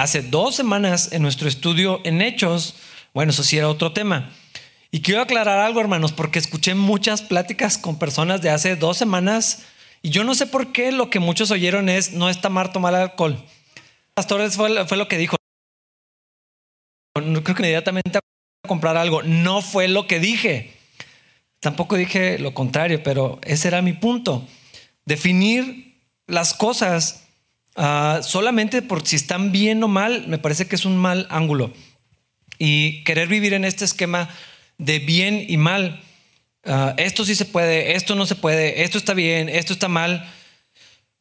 Hace dos semanas en nuestro estudio en Hechos, bueno, eso sí era otro tema. Y quiero aclarar algo, hermanos, porque escuché muchas pláticas con personas de hace dos semanas y yo no sé por qué lo que muchos oyeron es no está mal tomar alcohol. Pastores fue, fue lo que dijo. No creo que inmediatamente a comprar algo. No fue lo que dije. Tampoco dije lo contrario, pero ese era mi punto. Definir las cosas ah, solamente por si están bien o mal, me parece que es un mal ángulo. Y querer vivir en este esquema de bien y mal, ah, esto sí se puede, esto no se puede, esto está bien, esto está mal,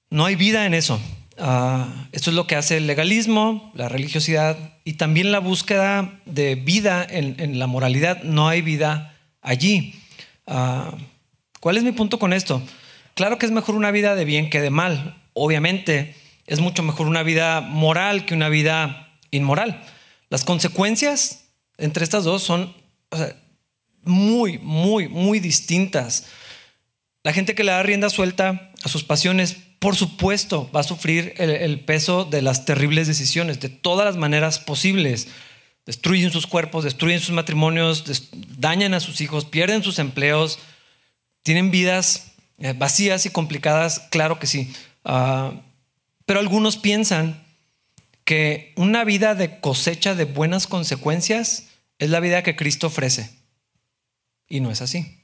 no hay vida en eso. Ah, esto es lo que hace el legalismo, la religiosidad y también la búsqueda de vida en, la moralidad. No hay vida allí. ¿Cuál es mi punto con esto? Claro que es mejor una vida de bien que de mal. Obviamente es mucho mejor una vida moral que una vida inmoral. Las consecuencias entre estas dos son muy, muy, muy distintas. La gente que le da rienda suelta a sus pasiones por supuesto, va a sufrir el, peso de las terribles decisiones, de todas las maneras posibles. Destruyen sus cuerpos, destruyen sus matrimonios, dañan a sus hijos, pierden sus empleos, tienen vidas eh, vacías y complicadas, claro que sí. Ah, pero algunos piensan que una vida de cosecha de buenas consecuencias es la vida que Cristo ofrece. Y no es así.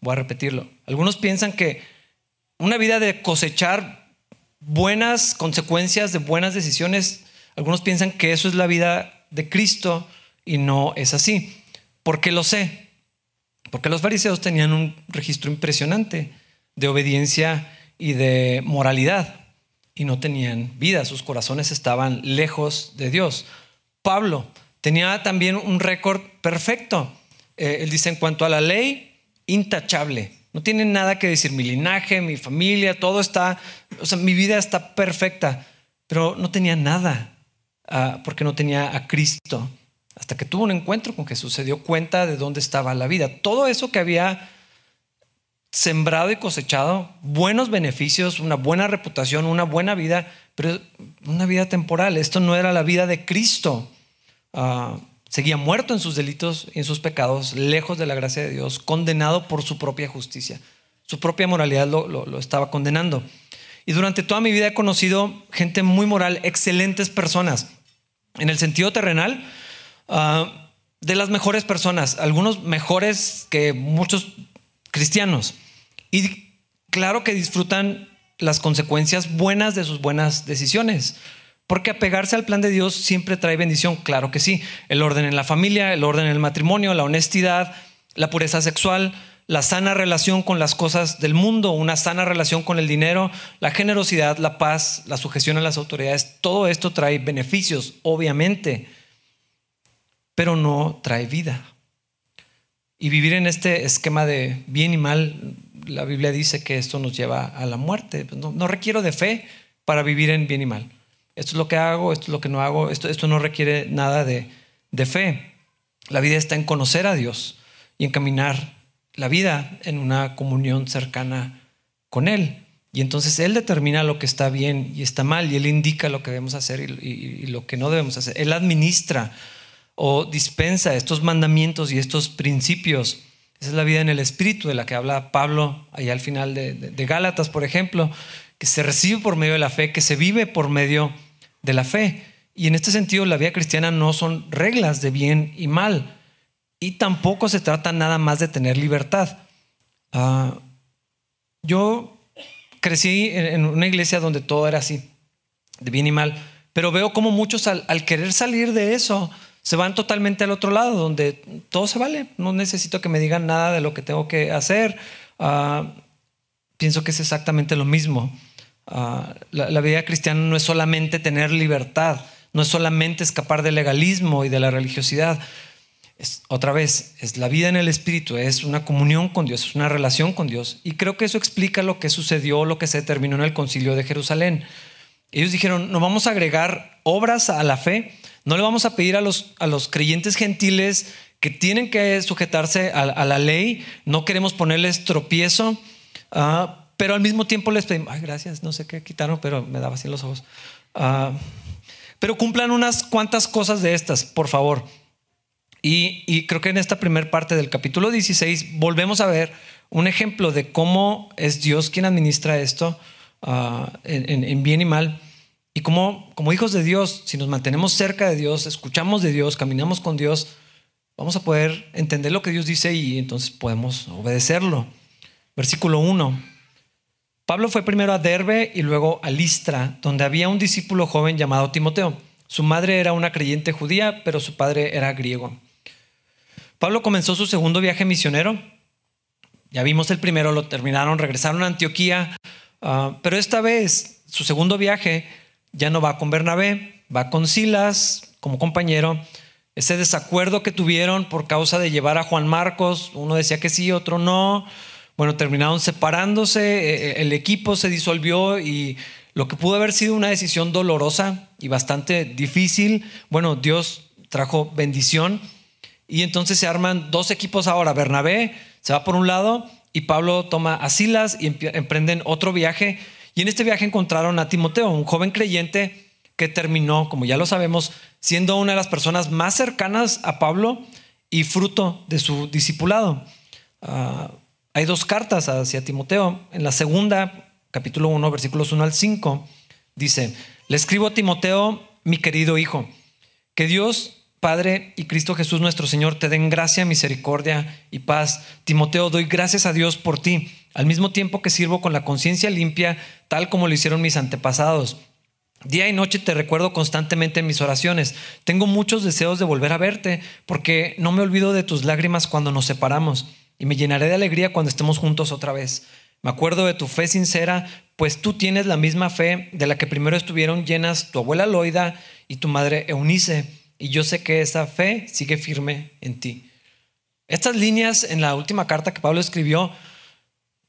Voy a repetirlo. Algunos piensan que una vida de cosechar buenas consecuencias de buenas decisiones. Algunos piensan que eso es la vida de Cristo y no es así. ¿Por qué lo sé? Porque los fariseos tenían un registro impresionante de obediencia y de moralidad y no tenían vida, sus corazones estaban lejos de Dios. Pablo tenía también un récord perfecto. Eh, él dice en cuanto a la ley, intachable. No tiene nada que decir. Mi linaje, mi familia, todo está, o sea, mi vida está perfecta. Pero no tenía nada ah, porque no tenía a Cristo. Hasta que tuvo un encuentro con Jesús, se dio cuenta de dónde estaba la vida. Todo eso que había sembrado y cosechado, buenos beneficios, una buena reputación, una buena vida, pero una vida temporal. Esto no era la vida de Cristo. Ah, Seguía muerto en sus delitos y en sus pecados, lejos de la gracia de Dios, condenado por su propia justicia. Su propia moralidad lo, estaba condenando. Y durante toda mi vida he conocido gente muy moral, excelentes personas. En el sentido terrenal, ah, de las mejores personas, algunos mejores que muchos cristianos. Y claro que disfrutan las consecuencias buenas de sus buenas decisiones. Porque apegarse al plan de Dios siempre trae bendición, claro que sí. El orden en la familia, el orden en el matrimonio, la honestidad, la pureza sexual, la sana relación con las cosas del mundo, una sana relación con el dinero, la generosidad, la paz, la sujeción a las autoridades, todo esto trae beneficios, obviamente, pero no trae vida. Y vivir en este esquema de bien y mal, la Biblia dice que esto nos lleva a la muerte. No, no requiero de fe para vivir en bien y mal esto es lo que hago, esto es lo que no hago, esto, esto no requiere nada de, de fe. La vida está en conocer a Dios y en caminar la vida en una comunión cercana con Él. Y entonces Él determina lo que está bien y está mal y Él indica lo que debemos hacer y, lo que no debemos hacer. Él administra o dispensa estos mandamientos y estos principios. Esa es la vida en el Espíritu de la que habla Pablo allá al final de, de Gálatas, por ejemplo, que se recibe por medio de la fe, que se vive por medio de la fe. Y en este sentido, la vida cristiana no son reglas de bien y mal. Y tampoco se trata nada más de tener libertad. Ah, yo crecí en una iglesia donde todo era así, de bien y mal. Pero veo como muchos al, querer salir de eso se van totalmente al otro lado, donde todo se vale. No necesito que me digan nada de lo que tengo que hacer. Ah, pienso que es exactamente lo mismo. Ah, la, vida cristiana no es solamente tener libertad, no es solamente escapar del legalismo y de la religiosidad. Otra vez, es la vida en el Espíritu, es una comunión con Dios, es una relación con Dios. Y creo que eso explica lo que sucedió, lo que se determinó en el concilio de Jerusalén. Ellos dijeron, no vamos a agregar obras a la fe, no le vamos a pedir a los, a los creyentes gentiles que tienen que sujetarse a, la ley, no queremos ponerles tropiezo, uh, pero al mismo tiempo les pedimos, ay, gracias, no sé qué quitaron, pero me daba así los ojos. Ah, Pero cumplan unas cuantas cosas de estas, por favor. Y, creo que en esta primera parte del capítulo 16 volvemos a ver un ejemplo de cómo es Dios quien administra esto ah, en, bien y mal. Y cómo, como hijos de Dios, si nos mantenemos cerca de Dios, escuchamos de Dios, caminamos con Dios, vamos a poder entender lo que Dios dice y entonces podemos obedecerlo. Versículo 1. Pablo fue primero a Derbe y luego a Listra, donde había un discípulo joven llamado Timoteo. Su madre era una creyente judía, pero su padre era griego. Pablo comenzó su segundo viaje misionero. Ya vimos el primero, lo terminaron, regresaron a Antioquía, ah, pero esta vez su segundo viaje ya no va con Bernabé, va con Silas como compañero. Ese desacuerdo que tuvieron por causa de llevar a Juan Marcos, uno decía que sí, otro no. Bueno, terminaron separándose, eh, eh, el equipo se disolvió y lo que pudo haber sido una decisión dolorosa y bastante difícil, bueno, Dios trajo bendición y entonces se arman dos equipos ahora. Bernabé se va por un lado y Pablo toma a Silas y emprenden otro viaje. Y en este viaje encontraron a Timoteo, un joven creyente que terminó, como ya lo sabemos, siendo una de las personas más cercanas a Pablo y fruto de su discipulado. Ah, hay dos cartas hacia Timoteo. En la segunda, capítulo 1, versículos 1 al 5, dice, le escribo a Timoteo, mi querido hijo, que Dios Padre y Cristo Jesús nuestro Señor te den gracia, misericordia y paz. Timoteo, doy gracias a Dios por ti, al mismo tiempo que sirvo con la conciencia limpia, tal como lo hicieron mis antepasados. Día y noche te recuerdo constantemente en mis oraciones. Tengo muchos deseos de volver a verte, porque no me olvido de tus lágrimas cuando nos separamos, y me llenaré de alegría cuando estemos juntos otra vez. Me acuerdo de tu fe sincera, pues tú tienes la misma fe de la que primero estuvieron llenas tu abuela Loida y tu madre Eunice y yo sé que esa fe sigue firme en ti. Estas líneas en la última carta que Pablo escribió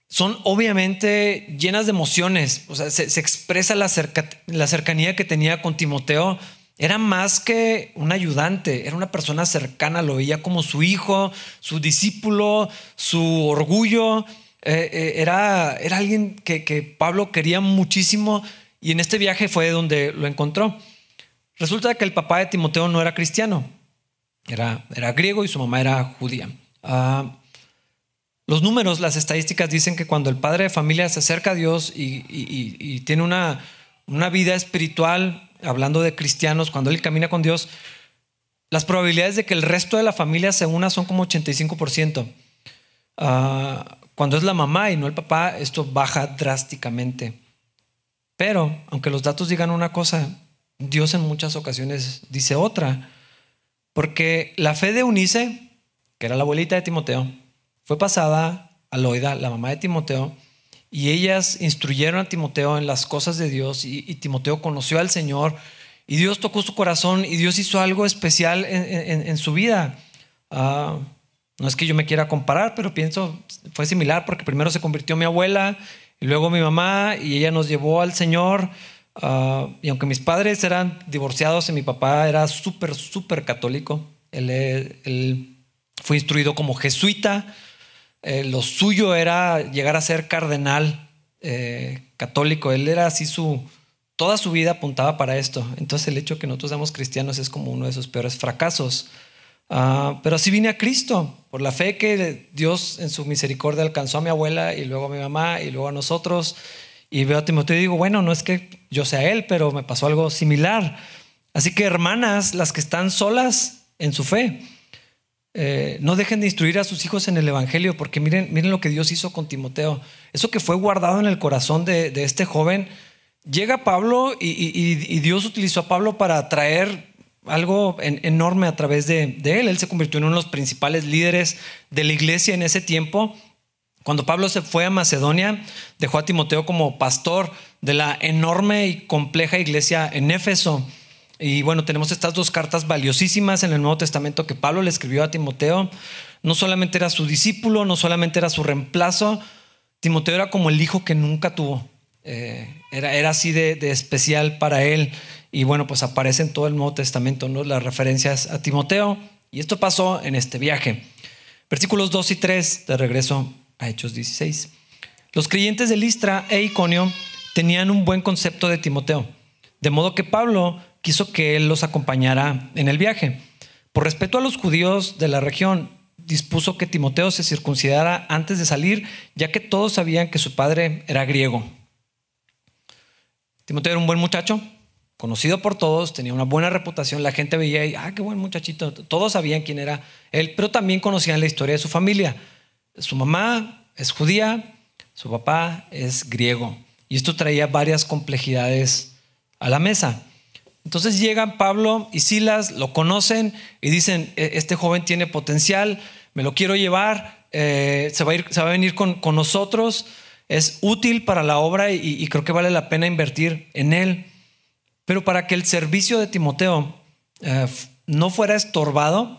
son obviamente llenas de emociones, o sea, se, expresa la, cercanía que tenía con Timoteo. Era más que un ayudante, era una persona cercana, lo veía como su hijo, su discípulo, su orgullo. Eh, eh, era, era alguien que Pablo quería muchísimo y en este viaje fue donde lo encontró. Resulta que el papá de Timoteo no era cristiano, era, era griego y su mamá era judía. Ah, los números, las estadísticas dicen que cuando el padre de familia se acerca a Dios y, tiene una, una, vida espiritual, hablando de cristianos, cuando él camina con Dios, las probabilidades de que el resto de la familia se una son como 85%. Ah, cuando es la mamá y no el papá, esto baja drásticamente. Pero, aunque los datos digan una cosa, Dios en muchas ocasiones dice otra. Porque la fe de Unice, que era la abuelita de Timoteo, fue pasada a Loida, la mamá de Timoteo, y ellas instruyeron a Timoteo en las cosas de Dios y, Timoteo conoció al Señor y Dios tocó su corazón y Dios hizo algo especial en, su vida. Ah, no es que yo me quiera comparar, pero pienso, fue similar porque primero se convirtió mi abuela y luego mi mamá y ella nos llevó al Señor. Ah, y aunque mis padres eran divorciados y mi papá era súper, súper católico, él, fue instruido como jesuita, eh, lo suyo era llegar a ser cardenal eh, católico, él era así su, toda su vida apuntaba para esto. Entonces el hecho de que nosotros seamos cristianos es como uno de sus peores fracasos. Ah, pero así vine a Cristo, por la fe que Dios en su misericordia alcanzó a mi abuela y luego a mi mamá y luego a nosotros. Y veo a Timoteo y digo, bueno, no es que yo sea él, pero me pasó algo similar. Así que hermanas, las que están solas en su fe, eh, no dejen de instruir a sus hijos en el Evangelio, porque miren, miren lo que Dios hizo con Timoteo. Eso que fue guardado en el corazón de, este joven, llega Pablo y, Dios utilizó a Pablo para traer algo enorme a través de, de él. Él se convirtió en uno de los principales líderes de la iglesia en ese tiempo cuando Pablo se fue a Macedonia, dejó a Timoteo como pastor de la enorme y compleja iglesia en Éfeso. Y bueno, tenemos estas dos cartas valiosísimas en el Nuevo Testamento que Pablo le escribió a Timoteo. No solamente era su discípulo, no solamente era su reemplazo, Timoteo era como el hijo que nunca tuvo. Eh, era, era, así de, especial para él. Y bueno, pues aparece en todo el Nuevo Testamento ¿no? las referencias a Timoteo. Y esto pasó en este viaje. Versículos 2 y 3, de regreso a Hechos 16. Los creyentes de Listra e Iconio tenían un buen concepto de Timoteo, de modo que Pablo quiso que él los acompañara en el viaje. Por respeto a los judíos de la región, dispuso que Timoteo se circuncidara antes de salir, ya que todos sabían que su padre era griego. Timoteo era un buen muchacho, conocido por todos, tenía una buena reputación, la gente veía y, ah, qué buen muchachito, todos sabían quién era él, pero también conocían la historia de su familia. Su mamá es judía, su papá es griego, y esto traía varias complejidades a la mesa. Entonces llegan Pablo y Silas, lo conocen y dicen, e, este joven tiene potencial, me lo quiero llevar, eh, se, va a venir con, nosotros, es útil para la obra y creo que vale la pena invertir en él. Pero para que el servicio de Timoteo eh, no fuera estorbado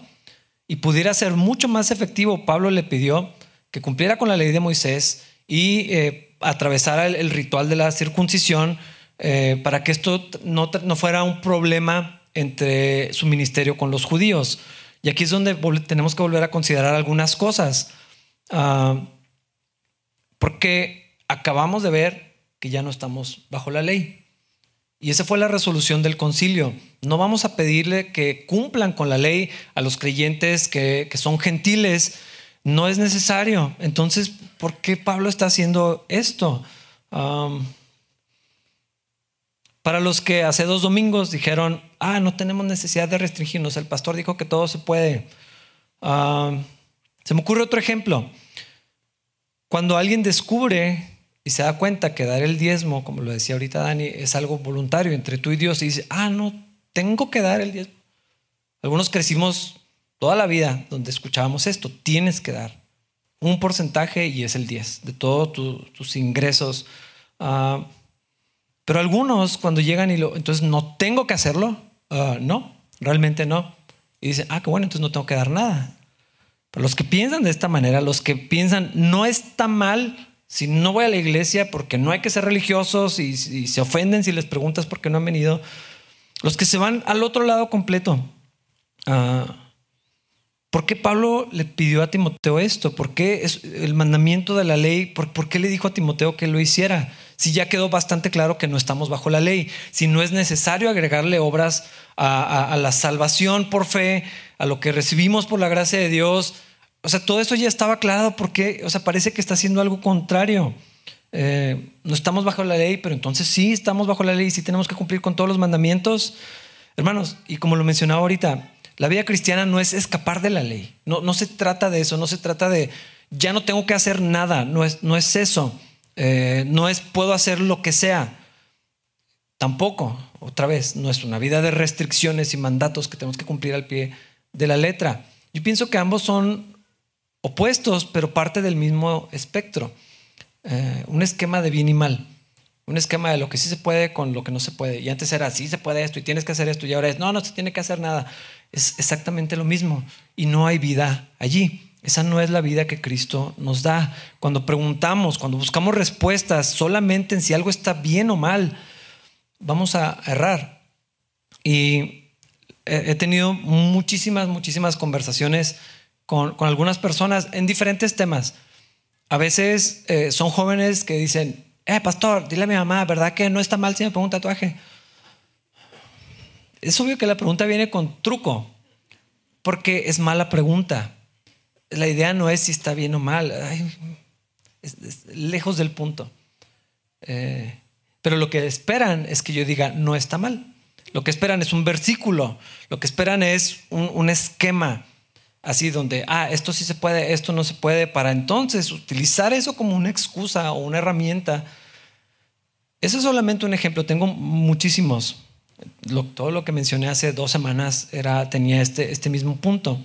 y pudiera ser mucho más efectivo, Pablo le pidió que cumpliera con la ley de Moisés y eh, atravesara el, ritual de la circuncisión eh, para que esto no, fuera un problema entre su ministerio con los judíos. Y aquí es donde tenemos que volver a considerar algunas cosas. Ah, porque acabamos de ver que ya no estamos bajo la ley. Y esa fue la resolución del concilio. No vamos a pedirle que cumplan con la ley a los creyentes que, son gentiles. No es necesario. Entonces, ¿por qué Pablo está haciendo esto? para los que hace dos domingos dijeron, ah, no tenemos necesidad de restringirnos, el pastor dijo que todo se puede. se me ocurre otro ejemplo. Cuando alguien descubre y se da cuenta que dar el diezmo, como lo decía ahorita Dani, es algo voluntario entre tú y Dios y dice, ah, no, tengo que dar el diezmo. Algunos crecimos toda la vida donde escuchábamos esto, tienes que dar un porcentaje y es el 10 de todos tus ingresos. Ah, pero algunos cuando llegan y lo, entonces no tengo que hacerlo, ah, no, realmente no. Y dicen, ah, qué bueno, entonces no tengo que dar nada. Pero los que piensan de esta manera, los que piensan, no está mal si no voy a la iglesia porque no hay que ser religiosos y, se ofenden si les preguntas por qué no han venido, los que se van al otro lado completo. Uh, ¿Por qué Pablo le pidió a Timoteo esto? ¿Por qué es el mandamiento de la ley? ¿Por, qué le dijo a Timoteo que lo hiciera? Si ya quedó bastante claro que no estamos bajo la ley, si no es necesario agregarle obras a la salvación por fe, a lo que recibimos por la gracia de Dios, o sea, todo eso ya estaba aclarado porque, o sea, parece que está haciendo algo contrario. Eh, no estamos bajo la ley, pero entonces sí estamos bajo la ley sí tenemos que cumplir con todos los mandamientos. Hermanos, y como lo mencionaba ahorita, la vida cristiana no es escapar de la ley. No, no se trata de eso, no se trata de ya no tengo que hacer nada, no es, no es eso. Eh, no es puedo hacer lo que sea. Tampoco, otra vez, no es una vida de restricciones y mandatos que tenemos que cumplir al pie de la letra. Yo pienso que ambos son opuestos, pero parte del mismo espectro. Eh, un esquema de bien y mal. Un esquema de lo que sí se puede con lo que no se puede. Y antes era, sí se puede esto y tienes que hacer esto. Y ahora es, no, no se tiene que hacer nada. Es exactamente lo mismo. Y no hay vida allí. Esa no es la vida que Cristo nos da. Cuando preguntamos, cuando buscamos respuestas solamente en si algo está bien o mal, vamos a errar. Y he tenido muchísimas, muchísimas conversaciones con, algunas personas en diferentes temas. A veces eh, son jóvenes que dicen, eh, pastor, dile a mi mamá, ¿verdad que no está mal si me pongo un tatuaje? Es obvio que la pregunta viene con truco, porque es mala pregunta. La idea no es si está bien o mal, es, lejos del punto. Eh, pero lo que esperan es que yo diga, no está mal. Lo que esperan es un versículo, lo que esperan es un, un esquema así donde, ah, esto sí se puede, esto no se puede, para entonces utilizar eso como una excusa o una herramienta. Eso es solamente un ejemplo, tengo muchísimos. Todo lo que mencioné hace dos semanas era, tenía este, este mismo punto.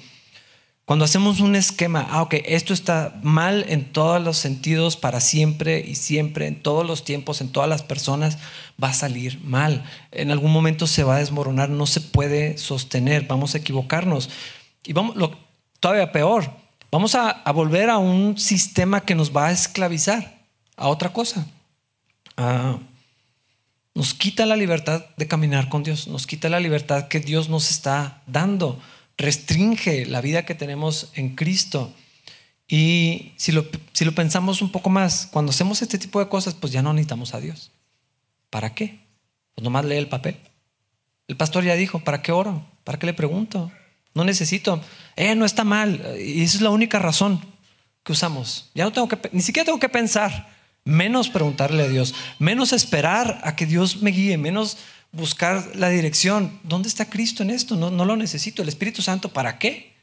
Cuando hacemos un esquema, ah, ok, esto está mal en todos los sentidos, para siempre y siempre, en todos los tiempos, en todas las personas, va a salir mal. En algún momento se va a desmoronar, no se puede sostener, vamos a equivocarnos. Y vamos, lo, todavía peor, vamos a, volver a un sistema que nos va a esclavizar a otra cosa. Ah, nos quita la libertad de caminar con Dios, nos quita la libertad que Dios nos está dando, restringe la vida que tenemos en Cristo. Y si lo, si lo pensamos un poco más, cuando hacemos este tipo de cosas, pues ya no necesitamos a Dios. ¿Para qué? Pues nomás lee el papel. El pastor ya dijo, ¿para qué oro? ¿Para qué le pregunto? No necesito. Eh, no está mal. Y esa es la única razón que usamos. Ya no tengo que, ni siquiera tengo que pensar, menos preguntarle a Dios, menos esperar a que Dios me guíe, menos buscar la dirección. ¿Dónde está Cristo en esto? No, no lo necesito. El Espíritu Santo, ¿para qué?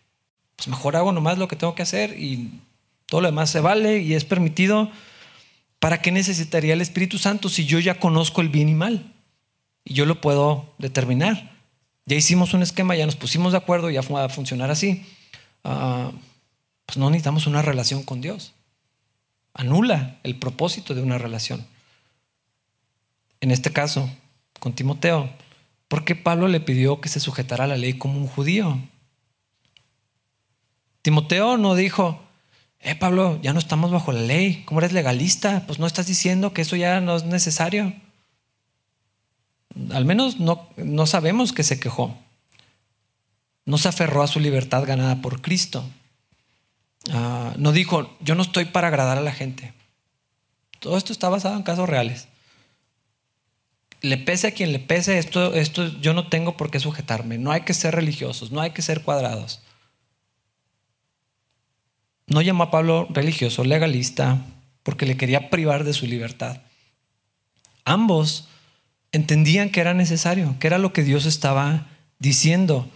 Pues mejor hago nomás lo que tengo que hacer y todo lo demás se vale y es permitido. ¿Para qué necesitaría el Espíritu Santo si yo ya conozco el bien y mal? Y yo lo puedo determinar. Ya hicimos un esquema, ya nos pusimos de acuerdo, ya va a funcionar así. Ah, pues no necesitamos una relación con Dios. Anula el propósito de una relación. En este caso, con Timoteo, ¿por qué Pablo le pidió que se sujetara a la ley como un judío? Timoteo no dijo, eh Pablo, ya no estamos bajo la ley, ¿cómo eres legalista? Pues no estás diciendo que eso ya no es necesario. Al menos no, no sabemos que se quejó. No se aferró a su libertad ganada por Cristo. Ah, no dijo, yo no estoy para agradar a la gente. Todo esto está basado en casos reales. Le pese a quien le pese, esto, esto yo no tengo por qué sujetarme. No hay que ser religiosos, no hay que ser cuadrados. No llamó a Pablo religioso, legalista, porque le quería privar de su libertad. Ambos entendían que era necesario, que era lo que Dios estaba diciendo.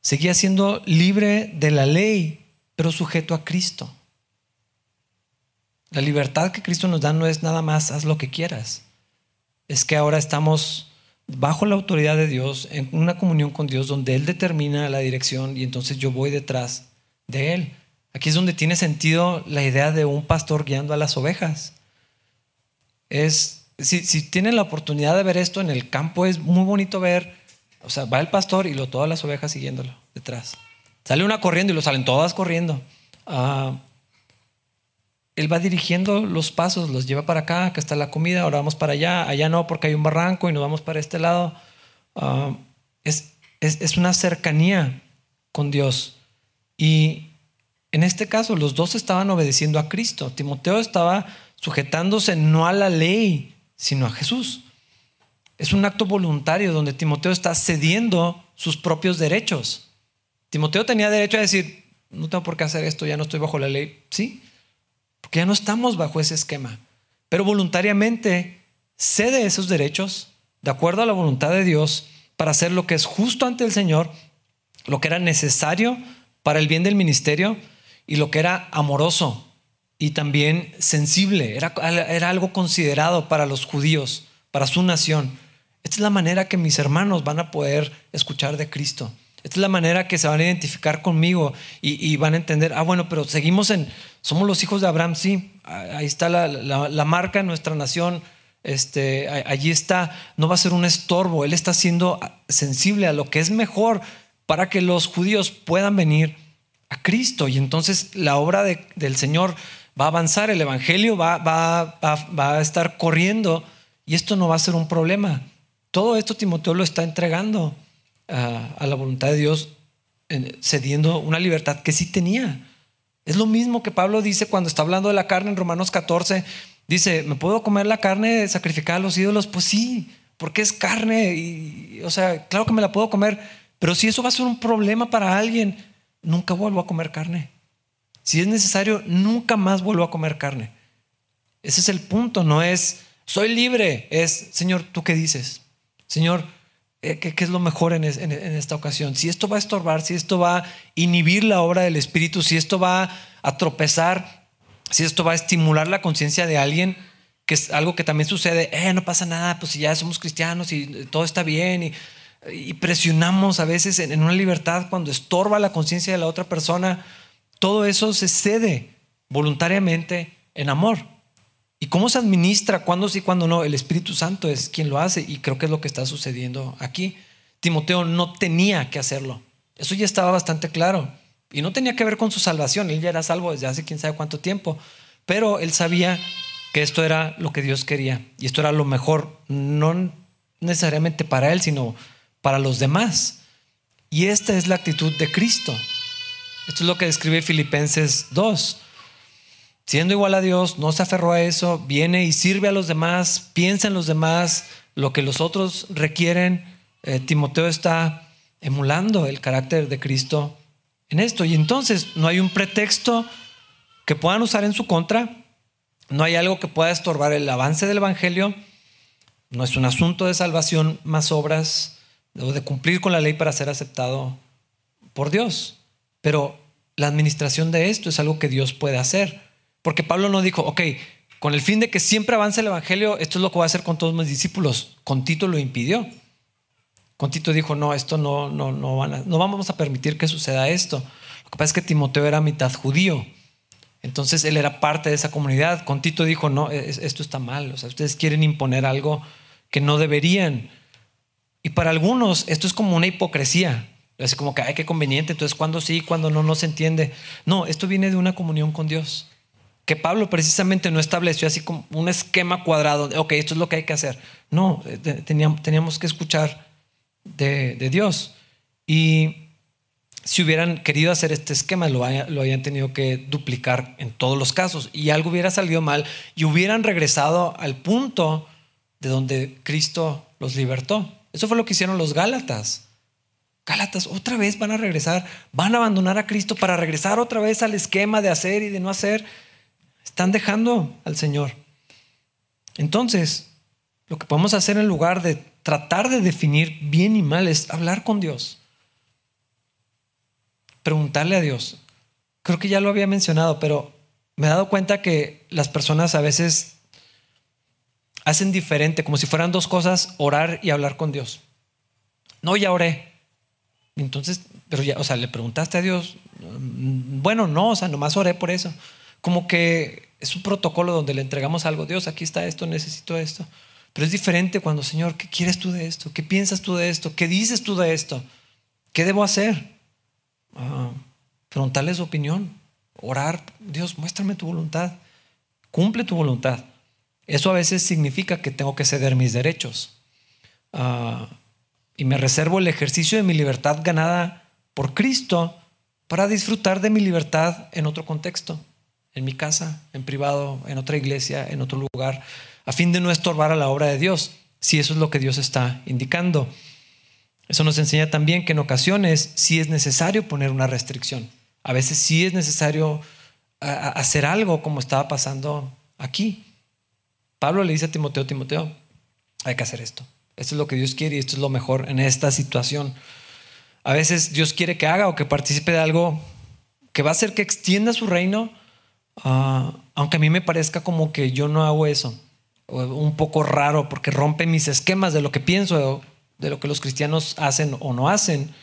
Seguía siendo libre de la ley, pero sujeto a Cristo. La libertad que Cristo nos da no es nada más haz lo que quieras. Es que ahora estamos bajo la autoridad de Dios, en una comunión con Dios, donde Él determina la dirección y entonces yo voy detrás de Él. Aquí es donde tiene sentido la idea de un pastor guiando a las ovejas. Es, si, si tienen la oportunidad de ver esto en el campo, es muy bonito ver, o sea, va el pastor y lo, todas las ovejas siguiéndolo detrás. Sale una corriendo y lo salen todas corriendo. Ah, él va dirigiendo los pasos, los lleva para acá, que está la comida, ahora vamos para allá, allá no porque hay un barranco y nos vamos para este lado. Ah, es, es, es, una cercanía con Dios. Y en este caso los dos estaban obedeciendo a Cristo. Timoteo estaba sujetándose no a la ley, sino a Jesús. Es un acto voluntario donde Timoteo está cediendo sus propios derechos. Timoteo tenía derecho a decir, no tengo por qué hacer esto, ya no estoy bajo la ley. Sí, porque ya no estamos bajo ese esquema. Pero voluntariamente cede esos derechos de acuerdo a la voluntad de Dios para hacer lo que es justo ante el Señor, lo que era necesario para el bien del ministerio y lo que era amoroso y también sensible. Era, era algo considerado para los judíos, para su nación. Esta es la manera que mis hermanos van a poder escuchar de Cristo. Esta es la manera que se van a identificar conmigo y, van a entender, ah, bueno, pero seguimos en, somos los hijos de Abraham, sí, ahí está la, marca en nuestra nación, este, allí está, no va a ser un estorbo, él está siendo sensible a lo que es mejor para que los judíos puedan venir a Cristo y entonces la obra del Señor va a avanzar, el Evangelio va, va, va a estar corriendo y esto no va a ser un problema. Todo esto Timoteo lo está entregando a, la voluntad de Dios cediendo una libertad que sí tenía. Es lo mismo que Pablo dice cuando está hablando de la carne en Romanos 14. Dice, ¿me puedo comer la carne sacrificada a los ídolos? Pues sí, porque es carne. Y, o sea, claro que me la puedo comer, pero si eso va a ser un problema para alguien, nunca vuelvo a comer carne. Si es necesario, nunca más vuelvo a comer carne. Ese es el punto, no es, soy libre, es, Señor, ¿tú qué dices? Señor, eh, ¿Qué, es lo mejor en, esta ocasión? Si esto va a estorbar, si esto va a inhibir la obra del Espíritu, si esto va a tropezar, si esto va a estimular la conciencia de alguien, que es algo que también sucede, eh, no pasa nada, pues si ya somos cristianos y todo está bien, y, y presionamos a veces en, una libertad cuando estorba la conciencia de la otra persona, todo eso se cede voluntariamente en amor. ¿Y cómo se administra? ¿Cuándo sí, cuándo no? El Espíritu Santo es quien lo hace y creo que es lo que está sucediendo aquí. Timoteo no tenía que hacerlo. Eso ya estaba bastante claro. Y no tenía que ver con su salvación. Él ya era salvo desde hace quién sabe cuánto tiempo. Pero él sabía que esto era lo que Dios quería. Y esto era lo mejor, no necesariamente para él, sino para los demás. Y esta es la actitud de Cristo. Esto es lo que describe Filipenses 2 siendo igual a Dios, no se aferró a eso, viene y sirve a los demás, piensa en los demás, lo que los otros requieren, eh, Timoteo está emulando el carácter de Cristo en esto. Y entonces no hay un pretexto que puedan usar en su contra, no hay algo que pueda estorbar el avance del Evangelio, no es un asunto de salvación más obras o de cumplir con la ley para ser aceptado por Dios. Pero la administración de esto es algo que Dios puede hacer. Porque Pablo no dijo, ok, con el fin de que siempre avance el Evangelio, esto es lo que voy a hacer con todos mis discípulos. Con Tito lo impidió. Con Tito dijo, no, esto no, no, no, vamos a permitir que suceda esto. Lo que pasa es que Timoteo era mitad judío. Entonces él era parte de esa comunidad. Con Tito dijo, no, esto está mal. O sea, ustedes quieren imponer algo que no deberían. Y para algunos esto es como una hipocresía. Es como que, ay, qué conveniente. Entonces, cuando sí, cuando no, no se entiende. No, esto viene de una comunión con Dios. Que Pablo precisamente no estableció así como un esquema cuadrado. ok, esto es lo que hay que hacer. No, eh, teníamos, que escuchar de, Dios. Y si hubieran querido hacer este esquema, lo, lo hayan tenido que duplicar en todos los casos. Y algo hubiera salido mal y hubieran regresado al punto de donde Cristo los libertó. Eso fue lo que hicieron los Gálatas. Gálatas otra vez van a regresar, van a abandonar a Cristo para regresar otra vez al esquema de hacer y de no hacer. Están dejando al Señor. Entonces, lo que podemos hacer en lugar de tratar de definir bien y mal es hablar con Dios. Preguntarle a Dios. Creo que ya lo había mencionado, pero me he dado cuenta que las personas a veces hacen diferente, como si fueran dos cosas, orar y hablar con Dios. No, ya oré. Entonces, pero ya, o sea, le preguntaste a Dios, mm, bueno, no, o sea, nomás oré por eso. Como que es un protocolo donde le entregamos algo, Dios, aquí está esto, necesito esto. Pero es diferente cuando, Señor, ¿qué quieres tú de esto? ¿Qué piensas tú de esto? ¿Qué dices tú de esto? ¿Qué debo hacer? Ah, preguntarle opinión, orar, Dios, muéstrame tu voluntad, cumple tu voluntad. Eso a veces significa que tengo que ceder mis derechos. Ah, y me reservo el ejercicio de mi libertad ganada por Cristo para disfrutar de mi libertad en otro contexto, en mi casa, en privado, en otra iglesia, en otro lugar, a fin de no estorbar a la obra de Dios, si eso es lo que Dios está indicando. Eso nos enseña también que en ocasiones sí es necesario poner una restricción. A veces sí es necesario hacer algo como estaba pasando aquí. Pablo le dice a Timoteo, Timoteo, hay que hacer esto. Esto es lo que Dios quiere y esto es lo mejor en esta situación. A veces Dios quiere que haga o que participe de algo que va a hacer que extienda su reino, ah, aunque a mí me parezca como que yo no hago eso, un poco raro porque rompe mis esquemas de lo que pienso, de lo que los cristianos hacen o no hacen.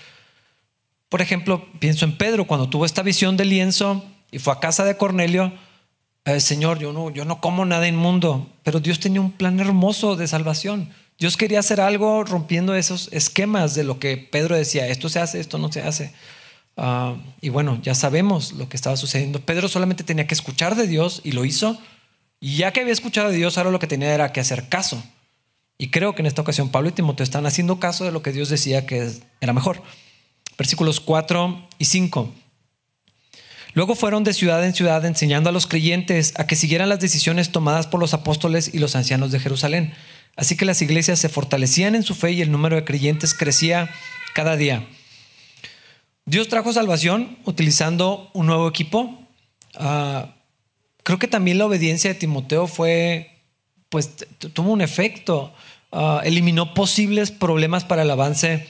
Por ejemplo, pienso en Pedro cuando tuvo esta visión del lienzo y fue a casa de Cornelio. Eh, Señor, yo no, yo no como nada inmundo, pero Dios tenía un plan hermoso de salvación. Dios quería hacer algo rompiendo esos esquemas de lo que Pedro decía, esto se hace, esto no se hace. Ah, y bueno, ya sabemos lo que estaba sucediendo. Pedro solamente tenía que escuchar de Dios y lo hizo. Y ya que había escuchado de Dios, ahora lo que tenía era que hacer caso. Y creo que en esta ocasión Pablo y Timoteo están haciendo caso de lo que Dios decía que era mejor. Versículos 4 y 5. Luego fueron de ciudad en ciudad enseñando a los creyentes a que siguieran las decisiones tomadas por los apóstoles y los ancianos de Jerusalén Así que las iglesias se fortalecían en su fe y el número de creyentes crecía cada día. Dios trajo salvación utilizando un nuevo equipo. Ah, creo que también la obediencia de Timoteo fue, pues tuvo un efecto, ah, eliminó posibles problemas para el avance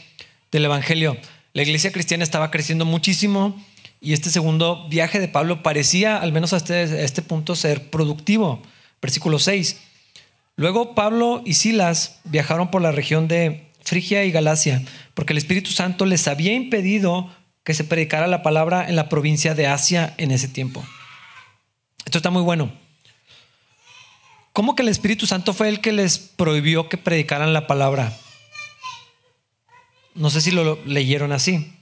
del Evangelio. La iglesia cristiana estaba creciendo muchísimo y este segundo viaje de Pablo parecía, al menos hasta este, este punto, ser productivo. Versículo 6. Luego Pablo y Silas viajaron por la región de Frigia y Galacia, porque el Espíritu Santo les había impedido que se predicara la palabra en la provincia de Asia en ese tiempo. Esto está muy bueno. ¿Cómo que el Espíritu Santo fue el que les prohibió que predicaran la palabra? No sé si lo leyeron así.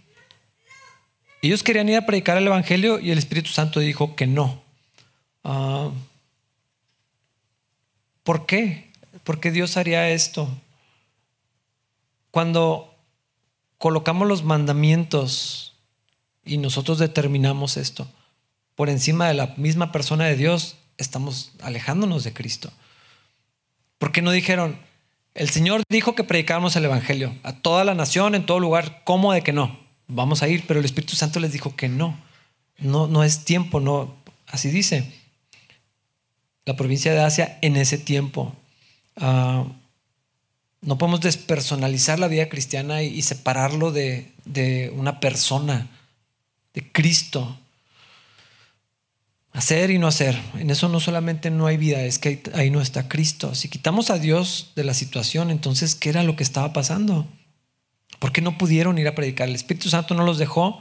Ellos querían ir a predicar el Evangelio y el Espíritu Santo dijo que no. Ah, ¿Por qué? ¿Por qué Dios haría esto? Cuando colocamos los mandamientos y nosotros determinamos esto por encima de la misma persona de Dios, estamos alejándonos de Cristo. ¿Por qué no dijeron, El Señor dijo que predicáramos el Evangelio a toda la nación, en todo lugar. ¿Cómo de que no? Vamos a ir, pero el Espíritu Santo les dijo que no. No, no es tiempo, no. Así dice la provincia de Asia en ese tiempo. Ah, no podemos despersonalizar la vida cristiana y, separarlo de, de, una persona, de Cristo. Hacer y no hacer. En eso no solamente no hay vida, es que ahí no está Cristo. Si quitamos a Dios de la situación, entonces, ¿qué era lo que estaba pasando? ¿Por qué no pudieron ir a predicar? El Espíritu Santo no los dejó.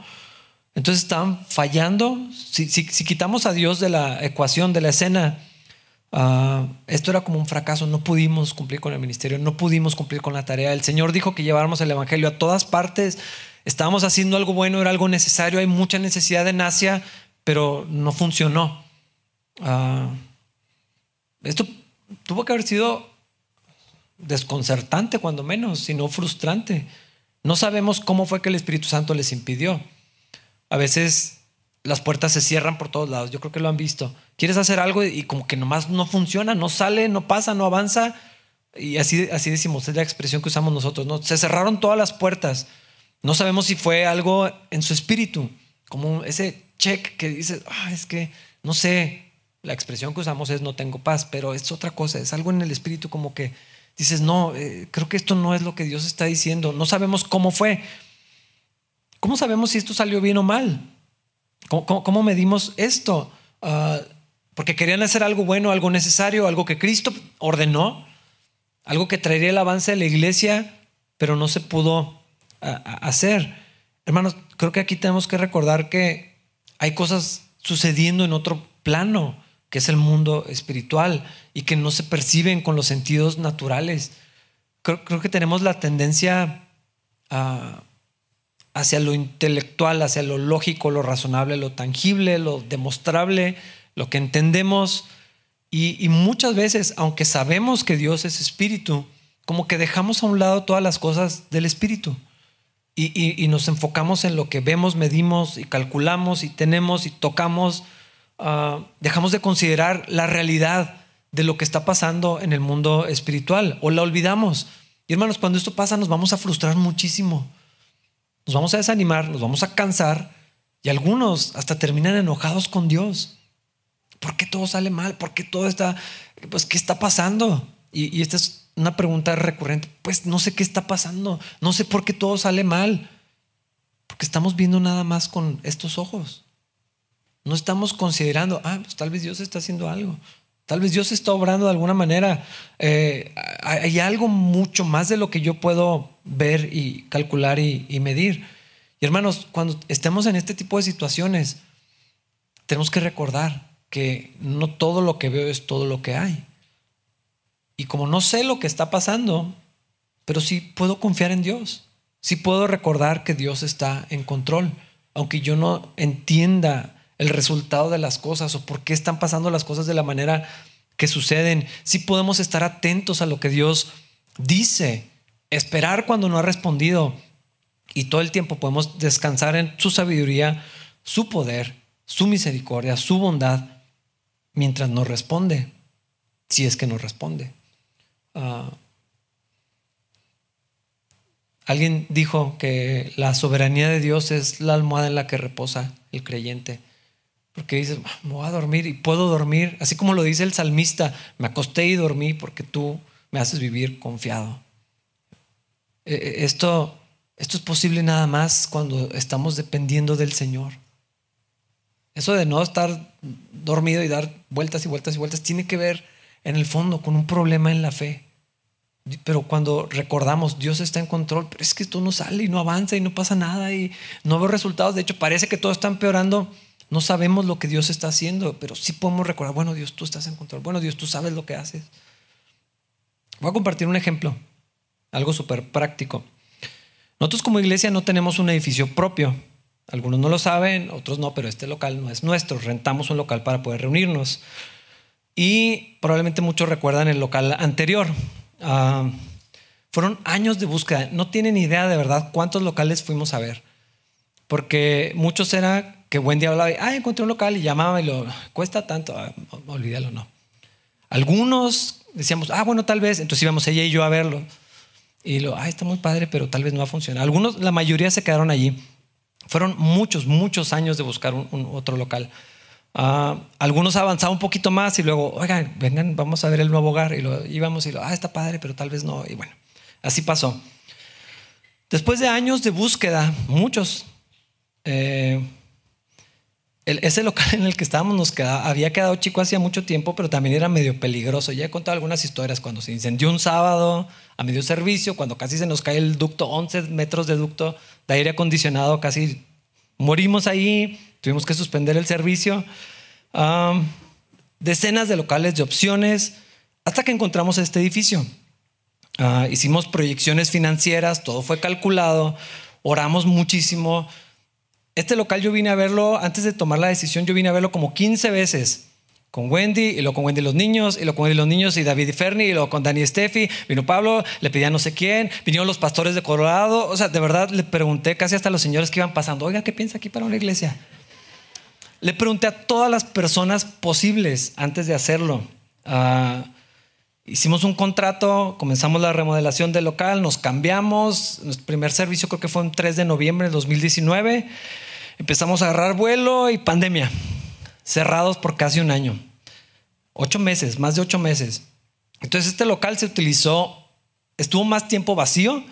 Entonces estaban fallando. Si, si quitamos a Dios de la ecuación, de la escena, uh, esto era como un fracaso. No pudimos cumplir con el ministerio, no pudimos cumplir con la tarea. El Señor dijo que lleváramos el Evangelio a todas partes. Estábamos haciendo algo bueno, era algo necesario. Hay mucha necesidad en Asia, pero no funcionó. Ah, esto tuvo que haber sido desconcertante, cuando menos, sino frustrante. No sabemos cómo fue que el Espíritu Santo les impidió. A veces las puertas se cierran por todos lados. Yo creo que lo han visto. Quieres hacer algo y como que nomás no funciona, no sale, no pasa, no avanza. Y así, decimos, es la expresión que usamos nosotros. ¿no? Se cerraron todas las puertas. No sabemos si fue algo en su espíritu, como ese check que dices, ah, es que no sé, la expresión que usamos es no tengo paz, pero es otra cosa, es algo en el espíritu como que dices, no, eh, creo que esto no es lo que Dios está diciendo, no sabemos cómo fue. ¿Cómo sabemos si esto salió bien o mal? ¿Cómo, medimos esto? Ah, porque querían hacer algo bueno, algo necesario, algo que Cristo ordenó, algo que traería el avance de la iglesia, pero no se pudo ah, hacer. Hermanos, creo que aquí tenemos que recordar que hay cosas sucediendo en otro plano, que es el mundo espiritual, y que no se perciben con los sentidos naturales. Creo, que tenemos la tendencia hacia lo intelectual, hacia lo lógico, lo razonable, lo tangible, lo demostrable, lo que entendemos. Y, muchas veces, aunque sabemos que Dios es espíritu, como que dejamos a un lado todas las cosas del espíritu y, nos enfocamos en lo que vemos, medimos y calculamos y tenemos y tocamos, ah, dejamos de considerar la realidad de lo que está pasando en el mundo espiritual o la olvidamos. Y hermanos, cuando esto pasa nos vamos a frustrar muchísimo. Nos vamos a desanimar, nos vamos a cansar y algunos hasta terminan enojados con Dios. ¿Por qué todo sale mal? ¿Por qué todo está, pues, qué está pasando? Y, y es una pregunta recurrente, pues no sé qué está pasando, no sé por qué todo sale mal, porque estamos viendo nada más con estos ojos. No estamos considerando, ah, pues tal vez Dios está haciendo algo, tal vez Dios está obrando de alguna manera. Eh, hay algo mucho más de lo que yo puedo ver y calcular y, y medir. Y hermanos, cuando estemos en este tipo de situaciones, tenemos que recordar que no todo lo que veo es todo lo que hay. Y como no sé lo que está pasando, pero sí puedo confiar en Dios. Sí puedo recordar que Dios está en control, aunque yo no entienda el resultado de las cosas o por qué están pasando las cosas de la manera que suceden. Sí podemos estar atentos a lo que Dios dice, esperar cuando no ha respondido y todo el tiempo podemos descansar en su sabiduría, su poder, su misericordia, su bondad, mientras nos responde, si es que nos responde. Ah, alguien dijo que la soberanía de Dios es la almohada en la que reposa el creyente. Porque dices, ah, me voy a dormir y puedo dormir, así como lo dice el salmista, me acosté y dormí porque tú me haces vivir confiado. E, e, esto, esto es posible nada más cuando estamos dependiendo del Señor. Eso de no estar dormido y dar vueltas y vueltas y vueltas tiene que ver en el fondo con un problema en la fe. Pero cuando recordamos, Dios está en control, pero es que esto no sale y no avanza y no pasa nada y no veo resultados. De hecho, parece que todo está empeorando. No sabemos lo que Dios está haciendo, pero sí podemos recordar, bueno, Dios, tú estás en control. Bueno, Dios, tú sabes lo que haces. Voy a compartir un ejemplo, algo súper práctico. Nosotros como iglesia no tenemos un edificio propio. Algunos no lo saben, otros no, pero este local no es nuestro. Rentamos un local para poder reunirnos. Y probablemente muchos recuerdan el local anterior. Ah, fueron años de búsqueda. No tienen idea de verdad cuántos locales fuimos a ver. Porque muchos era que día hablaba y, ah, encontré un local y llamaba y lo, cuesta tanto, ah, olvídalo, no. Algunos decíamos, ah, bueno, tal vez. Entonces íbamos ella y yo a verlo. Y lo, ah, está muy padre, pero tal vez no va a funcionar. Algunos, la mayoría se quedaron allí. Fueron muchos, muchos años de buscar un, otro local. Uh, algunos avanzaban un poquito más y luego, oigan, vengan, vamos a ver el nuevo hogar. Y lo íbamos y lo, ah, está padre, pero tal vez no. Y bueno, así pasó. Después de años de búsqueda, muchos, eh, ese local en el que estábamos nos había quedado chico hacía mucho tiempo, pero también era medio peligroso. Ya he contado algunas historias cuando se incendió un sábado a medio servicio, cuando casi se nos cae el ducto, 11 metros de ducto de aire acondicionado, casi morimos ahí, tuvimos que suspender el servicio. decenas de locales, de opciones, hasta que encontramos este edificio. Ah, hicimos proyecciones financieras, todo fue calculado, oramos muchísimo este local yo vine a verlo, antes de tomar la decisión, yo vine a verlo como 15 veces. Con Wendy, y luego con Wendy los niños, y luego con Wendy los niños, y David y Fernie, y luego con Dani y Steffi. Vino Pablo, le pedía no sé quién, vinieron los pastores de Colorado. O sea, de verdad le pregunté casi hasta a los señores que iban pasando, oiga, ¿qué piensa aquí para una iglesia? Le pregunté a todas las personas posibles antes de hacerlo. Uh, hicimos un contrato, comenzamos la remodelación del local, nos cambiamos. Nuestro primer servicio creo que fue el 3 de noviembre de 2019. Empezamos a agarrar vuelo y pandemia. Cerrados por casi un año. Ocho meses, más de ocho meses. Entonces este local se utilizó, estuvo más tiempo vacío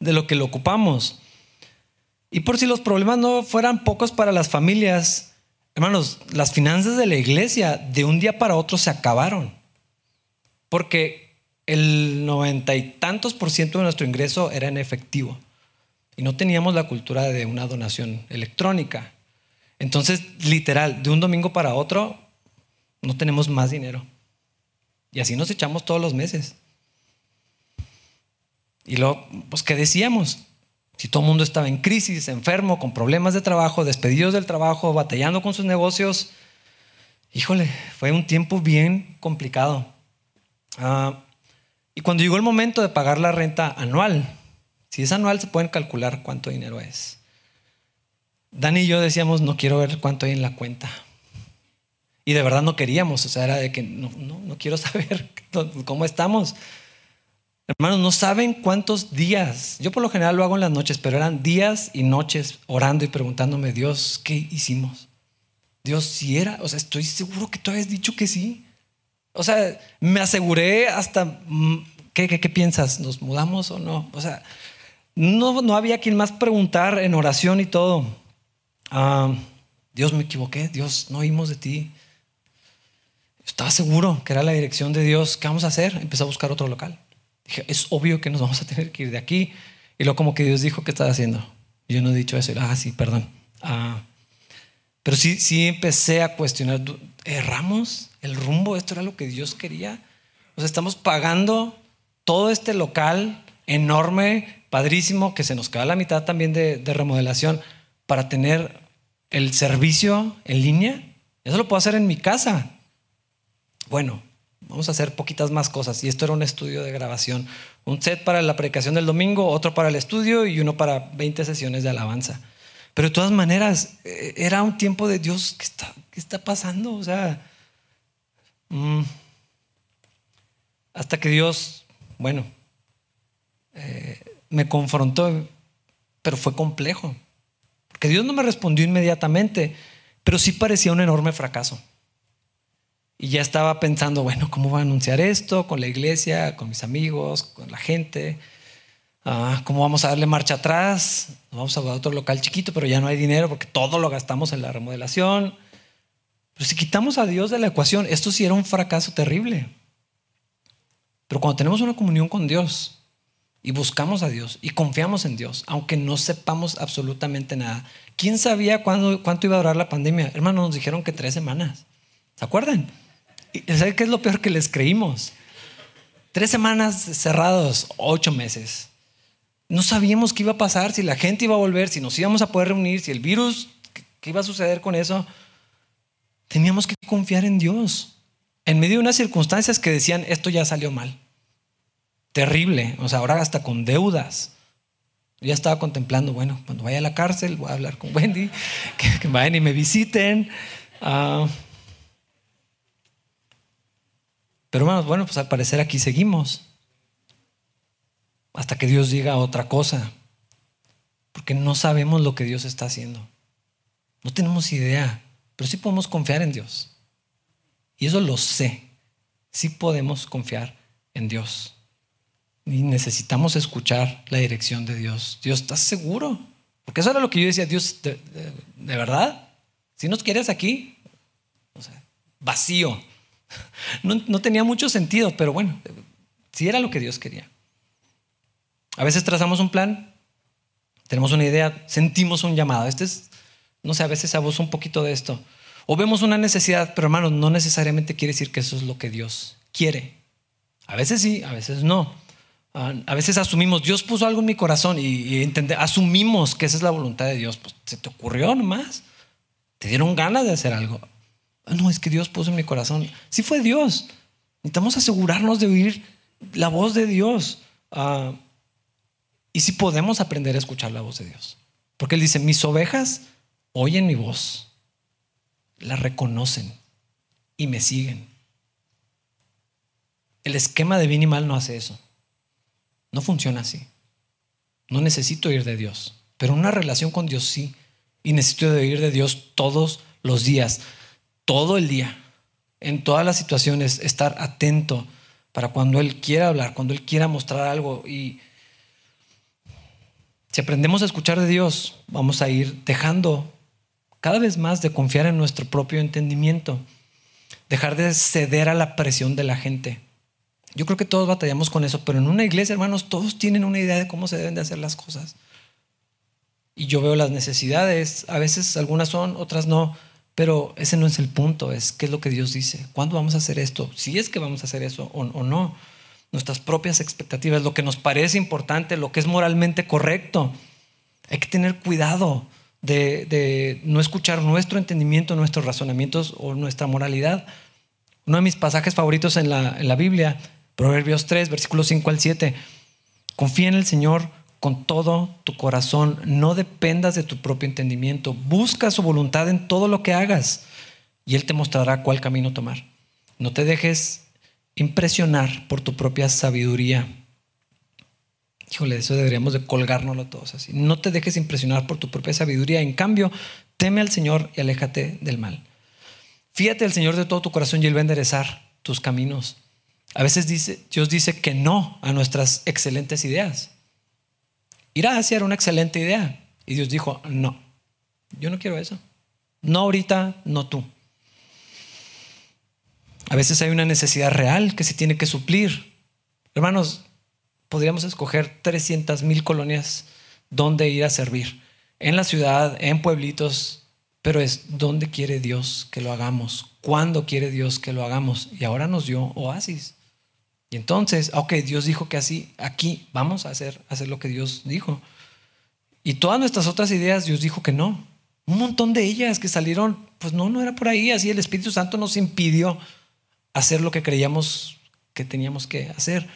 de lo que lo ocupamos. Y por si los problemas no fueran pocos para las familias, hermanos, las finanzas de la iglesia de un día para otro se acabaron. Porque el noventa y tantos por ciento de nuestro ingreso era en efectivo. Y no teníamos la cultura de una donación electrónica. Entonces, literal, de un domingo para otro, no tenemos más dinero. Y así nos echamos todos los meses. Y luego, pues, ¿qué decíamos? Si todo el mundo estaba en crisis, enfermo, con problemas de trabajo, despedidos del trabajo, batallando con sus negocios, híjole, fue un tiempo bien complicado. Ah, y cuando llegó el momento de pagar la renta anual, si es anual, se pueden calcular cuánto dinero es. Dani y yo decíamos, no quiero ver cuánto hay en la cuenta. Y de verdad no queríamos, o sea, era de que no, no, no quiero saber cómo estamos. Hermanos, no saben cuántos días. Yo por lo general lo hago en las noches, pero eran días y noches orando y preguntándome, Dios, ¿qué hicimos? Dios, si era, o sea, estoy seguro que tú habías dicho que sí. O sea, me aseguré hasta, mm, ¿qué, qué, qué piensas? ¿Nos mudamos o no? O sea, no, no había quien más preguntar en oración y todo. Ah, Dios, me equivoqué, Dios, no oímos de ti. Estaba seguro que era la dirección de Dios. ¿Qué vamos a hacer? Empecé a buscar otro local. Dije, es obvio que nos vamos a tener que ir de aquí. Y luego como que Dios dijo, ¿qué estás haciendo? Yo no he dicho eso. Ah, sí, perdón. Ah, pero sí, sí empecé a cuestionar, ¿erramos el rumbo? ¿Esto era lo que Dios quería? O sea, estamos pagando todo este local enorme padrísimo que se nos queda la mitad también de, remodelación para tener el servicio en línea. Eso lo puedo hacer en mi casa. Bueno, vamos a hacer poquitas más cosas. Y esto era un estudio de grabación. Un set para la predicación del domingo, otro para el estudio y uno para 20 sesiones de alabanza. Pero de todas maneras, eh, era un tiempo de Dios, ¿qué está, qué está pasando? O sea, mm, hasta que Dios, bueno, eh, me confrontó, pero fue complejo. Porque Dios no me respondió inmediatamente, pero sí parecía un enorme fracaso. Y ya estaba pensando, bueno, ¿cómo voy a anunciar esto con la iglesia, con mis amigos, con la gente? Ah, ¿Cómo vamos a darle marcha atrás? vamos a otro local chiquito, pero ya no hay dinero porque todo lo gastamos en la remodelación. Pero si quitamos a Dios de la ecuación, esto sí era un fracaso terrible. Pero cuando tenemos una comunión con Dios, y buscamos a Dios y confiamos en Dios, aunque no sepamos absolutamente nada. ¿Quién sabía cuándo, cuánto iba a durar la pandemia? Hermano, nos dijeron que tres semanas. ¿Se acuerdan? ¿Y ¿Sabe qué es lo peor que les creímos? Tres semanas cerrados, ocho meses. No sabíamos qué iba a pasar, si la gente iba a volver, si nos íbamos a poder reunir, si el virus, qué iba a suceder con eso. Teníamos que confiar en Dios. En medio de unas circunstancias que decían, esto ya salió mal terrible. O sea, ahora hasta con deudas. ya estaba contemplando, bueno, cuando vaya a la cárcel voy a hablar con Wendy, que, vayan y me visiten. Ah, Pero bueno, bueno, pues al parecer aquí seguimos. Hasta que Dios diga otra cosa. Porque no sabemos lo que Dios está haciendo. No tenemos idea, pero sí podemos confiar en Dios. Y eso lo sé. Sí podemos confiar en Dios. Y necesitamos escuchar la dirección de Dios. Dios, ¿estás seguro? Porque eso era lo que yo decía, Dios, ¿de, verdad? Si nos quieres aquí, vacío. No, no, tenía mucho sentido, pero bueno, sí era lo que Dios quería. A veces trazamos un plan, tenemos una idea, sentimos un llamado. Este es, no sé, a veces abuso un poquito de esto. O vemos una necesidad, pero hermanos, no necesariamente quiere decir que eso es lo que Dios quiere. A veces sí, a veces no. Ah, a veces asumimos, Dios puso algo en mi corazón y, asumimos que esa es la voluntad de Dios. Pues se te ocurrió nomás. Te dieron ganas de hacer algo. Ah, no, es que Dios puso en mi corazón. Sí fue Dios. Necesitamos asegurarnos de oír la voz de Dios. Ah, y si podemos aprender a escuchar la voz de Dios. Porque Él dice, mis ovejas oyen mi voz la reconocen y me siguen. El esquema de bien y mal no hace eso. No funciona así. No necesito ir de Dios, pero una relación con Dios sí. Y necesito ir de Dios todos los días, todo el día, en todas las situaciones, estar atento para cuando Él quiera hablar, cuando Él quiera mostrar algo. Y si aprendemos a escuchar de Dios, vamos a ir dejando cada vez más de confiar en nuestro propio entendimiento, dejar de ceder a la presión de la gente. Yo creo que todos batallamos con eso, pero en una iglesia, hermanos, todos tienen una idea de cómo se deben de hacer las cosas. Y yo veo las necesidades, a veces algunas son, otras no, pero ese no es el punto, es qué es lo que Dios dice, cuándo vamos a hacer esto, si es que vamos a hacer eso o, no, nuestras propias expectativas, lo que nos parece importante, lo que es moralmente correcto. Hay que tener cuidado de, no escuchar nuestro entendimiento, nuestros razonamientos o nuestra moralidad. Uno de mis pasajes favoritos en la, en la Biblia, Proverbios 3, versículos 5 al 7. Confía en el Señor con todo tu corazón, no dependas de tu propio entendimiento, busca su voluntad en todo lo que hagas y Él te mostrará cuál camino tomar. No te dejes impresionar por tu propia sabiduría Híjole, eso deberíamos de colgárnoslo todos así. No te dejes impresionar por tu propia sabiduría. En cambio, teme al Señor y aléjate del mal. Fíjate al Señor de todo tu corazón y Él va a enderezar tus caminos. A veces Dios dice que no a nuestras excelentes ideas. Ir a hacer una excelente idea. Y Dios dijo, no, yo no quiero eso. No ahorita, no tú. A veces hay una necesidad real que se tiene que suplir. Hermanos, podríamos escoger 300 mil colonias donde ir a servir. En la ciudad, en pueblitos, pero es dónde quiere Dios que lo hagamos, cuándo quiere Dios que lo hagamos. Y ahora nos dio oasis. Y entonces, ok, Dios dijo que así, aquí vamos a hacer, hacer lo que Dios dijo. Y todas nuestras otras ideas, Dios dijo que no. Un montón de ellas que salieron, pues no, no era por ahí. Así el Espíritu Santo nos impidió hacer lo que creíamos que teníamos que hacer.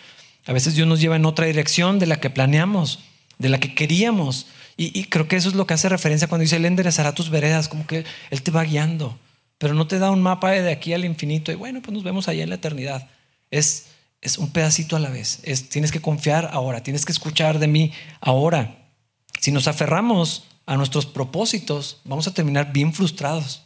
A veces Dios nos lleva en otra dirección de la que planeamos, de la que queríamos. Y, creo que eso es lo que hace referencia cuando dice, Él enderezará tus veredas, como que Él te va guiando, pero no te da un mapa de aquí al infinito y bueno, pues nos vemos allá en la eternidad. Es, es un pedacito a la vez. Es, tienes que confiar ahora, tienes que escuchar de mí ahora. Si nos aferramos a nuestros propósitos, vamos a terminar bien frustrados.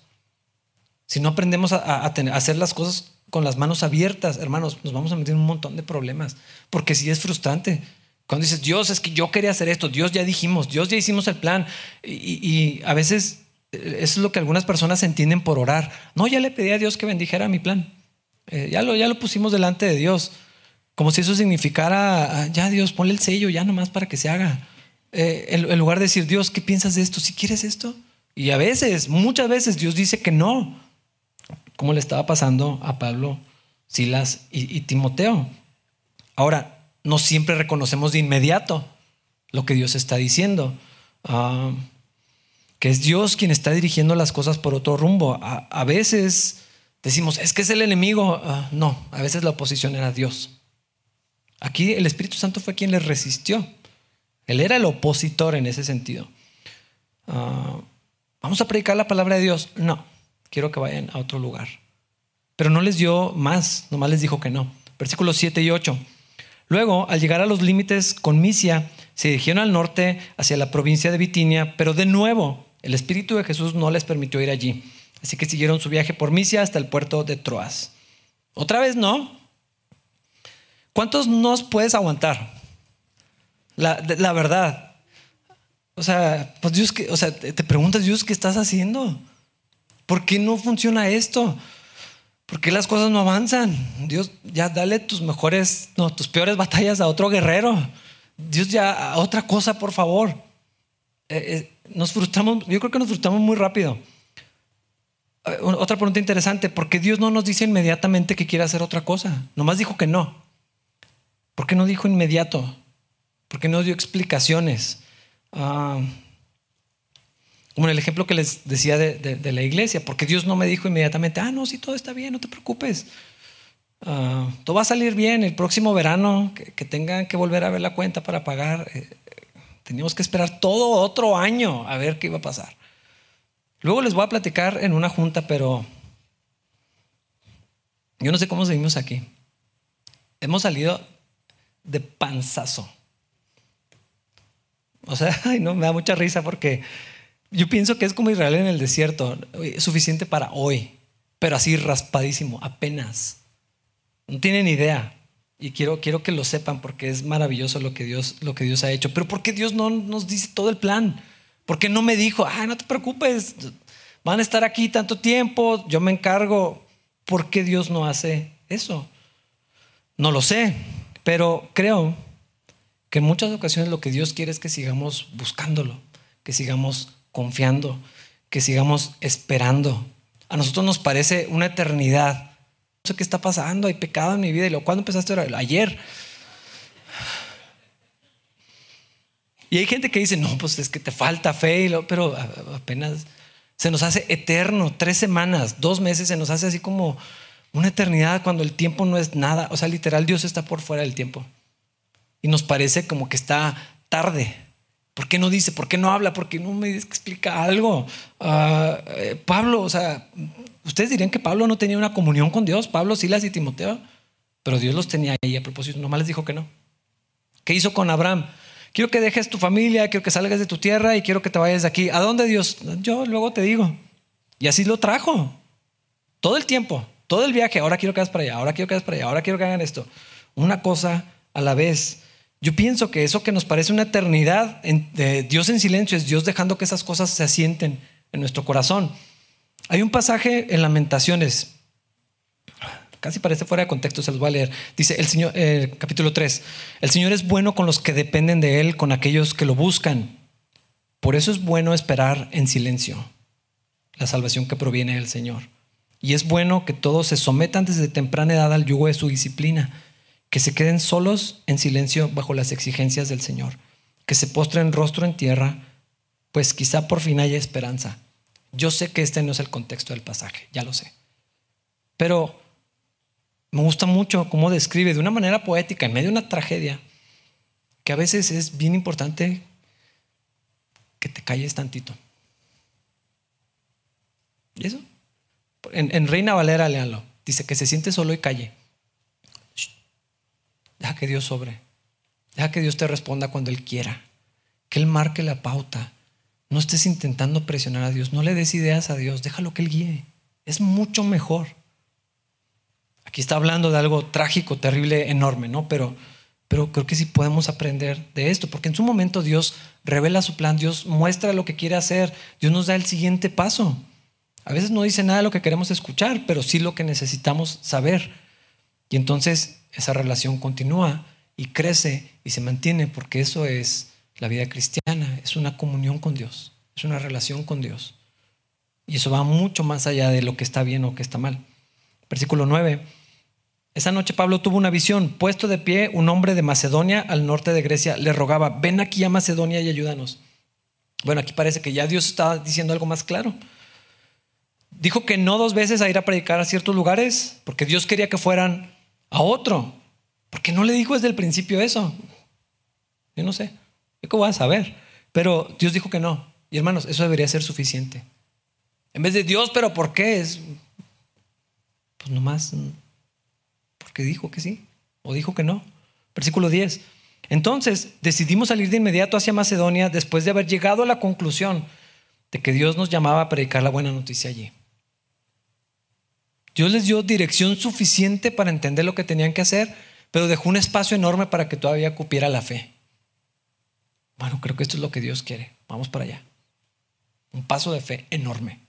Si no aprendemos a, hacer las cosas con las manos abiertas, hermanos, nos vamos a meter en un montón de problemas, porque sí es frustrante. Cuando dices, Dios, es que yo quería hacer esto, Dios ya dijimos, Dios ya hicimos el plan, y, a veces eh, eso es lo que algunas personas entienden por orar. No, ya le pedí a Dios que bendijera mi plan, eh, ya, lo, ya lo pusimos delante de Dios, como si eso significara, ah, ya Dios, ponle el sello ya nomás para que se haga. Eh, en, lugar de decir, Dios, ¿qué piensas de esto? ¿Si quieres esto? Y a veces, muchas veces Dios dice que no como le estaba pasando a Pablo, Silas y, Timoteo. Ahora, no siempre reconocemos de inmediato lo que Dios está diciendo. Ah, que es Dios quien está dirigiendo las cosas por otro rumbo. A, veces decimos, es que es el enemigo. Ah, no, a veces la oposición era Dios. Aquí el Espíritu Santo fue quien le resistió. Él era el opositor en ese sentido. Ah, ¿Vamos a predicar la palabra de Dios? No quiero que vayan a otro lugar. pero no les dio más, nomás les dijo que no. Versículos 7 y 8. Luego, al llegar a los límites con Misia, se dirigieron al norte hacia la provincia de Bitinia, pero de nuevo el Espíritu de Jesús no les permitió ir allí. Así que siguieron su viaje por Misia hasta el puerto de Troas. Otra vez no. ¿Cuántos nos puedes aguantar? La, verdad. O sea, pues Dios, o sea, te preguntas, Dios, ¿qué estás haciendo? ¿Por qué no funciona esto? ¿Por qué las cosas no avanzan? Dios, ya dale tus mejores, no, tus peores batallas a otro guerrero. Dios, ya a otra cosa, por favor. Eh, eh, nos frustramos, yo creo que nos frustramos muy rápido. Eh, otra pregunta interesante, ¿por qué Dios no nos dice inmediatamente que quiere hacer otra cosa? Nomás dijo que no. ¿Por qué no dijo inmediato? ¿Por qué no dio explicaciones? Ah, como en el ejemplo que les decía de, la iglesia, porque Dios no me dijo inmediatamente, ah, no, sí, todo está bien, no te preocupes. Ah, todo va a salir bien el próximo verano, que, tengan que volver a ver la cuenta para pagar. Eh, teníamos que esperar todo otro año a ver qué iba a pasar. Luego les voy a platicar en una junta, pero yo no sé cómo seguimos aquí. Hemos salido de panzazo. O sea, ay, no, me da mucha risa porque yo pienso que es como Israel en el desierto, es suficiente para hoy, pero así raspadísimo, apenas. No tienen idea. Y quiero, quiero que lo sepan porque es maravilloso lo que, Dios, lo que Dios ha hecho. Pero ¿por qué Dios no nos dice todo el plan? ¿Por qué no me dijo, ah, no te preocupes, van a estar aquí tanto tiempo, yo me encargo? ¿Por qué Dios no hace eso? No lo sé, pero creo que en muchas ocasiones lo que Dios quiere es que sigamos buscándolo, que sigamos confiando, que sigamos esperando. A nosotros nos parece una eternidad. No sé qué está pasando, hay pecado en mi vida. Y lo, ¿cuándo empezaste a? Ayer. Y hay gente que dice, no, pues es que te falta fe, pero apenas se nos hace eterno, tres semanas, dos meses, se nos hace así como una eternidad cuando el tiempo no es nada. O sea, literal, Dios está por fuera del tiempo. Y nos parece como que está tarde. ¿Por qué no dice? ¿Por qué no habla? ¿Por qué no me explica algo? Ah, eh, Pablo, o sea, ustedes dirían que Pablo no tenía una comunión con Dios, Pablo, Silas y Timoteo, pero Dios los tenía ahí a propósito, nomás les dijo que no. ¿Qué hizo con Abraham? Quiero que dejes tu familia, quiero que salgas de tu tierra y quiero que te vayas de aquí. ¿A dónde Dios? Yo luego te digo. Y así lo trajo. Todo el tiempo, todo el viaje. Ahora quiero que hagas para allá, ahora quiero que hagas para allá, ahora quiero que hagan esto. Una cosa a la vez. Yo pienso que eso que nos parece una eternidad de Dios en silencio es Dios dejando que esas cosas se asienten en nuestro corazón. Hay un pasaje en Lamentaciones, casi parece fuera de contexto, se los voy a leer. Dice el Señor, eh, capítulo 3, el Señor es bueno con los que dependen de Él, con aquellos que lo buscan. Por eso es bueno esperar en silencio la salvación que proviene del Señor. Y es bueno que todos se sometan desde temprana edad al yugo de su disciplina que se queden solos en silencio bajo las exigencias del Señor, que se postren rostro en tierra, pues quizá por fin haya esperanza. Yo sé que este no es el contexto del pasaje, ya lo sé. Pero me gusta mucho cómo describe de una manera poética, en medio de una tragedia, que a veces es bien importante que te calles tantito. ¿Y eso? En, Reina Valera, léanlo. Dice que se siente solo y calle. Deja que Dios sobre. Deja que Dios te responda cuando Él quiera. Que Él marque la pauta. No estés intentando presionar a Dios. No le des ideas a Dios. Déjalo que Él guíe. Es mucho mejor. Aquí está hablando de algo trágico, terrible, enorme, ¿no? Pero, pero creo que sí podemos aprender de esto, porque en su momento Dios revela su plan, Dios muestra lo que quiere hacer, Dios nos da el siguiente paso. A veces no dice nada de lo que queremos escuchar, pero sí lo que necesitamos saber. Y entonces esa relación continúa y crece y se mantiene porque eso es la vida cristiana, es una comunión con Dios, es una relación con Dios. Y eso va mucho más allá de lo que está bien o que está mal. Versículo 9. Esa noche Pablo tuvo una visión. Puesto de pie, un hombre de Macedonia al norte de Grecia le rogaba, ven aquí a Macedonia y ayúdanos. Bueno, aquí parece que ya Dios está diciendo algo más claro. Dijo que no dos veces a ir a predicar a ciertos lugares, porque Dios quería que fueran a otro. porque no le dijo desde el principio eso? Yo no sé. ¿Cómo vas a saber? Pero Dios dijo que no. Y hermanos, eso debería ser suficiente. En vez de Dios, pero ¿por qué? Es, Pues nomás porque dijo que sí o dijo que no. Versículo 10. Entonces decidimos salir de inmediato hacia Macedonia después de haber llegado a la conclusión de que Dios nos llamaba a predicar la buena noticia allí. Dios les dio dirección suficiente para entender lo que tenían que hacer, pero dejó un espacio enorme para que todavía cupiera la fe. Bueno, creo que esto es lo que Dios quiere. Vamos para allá. Un paso de fe enorme.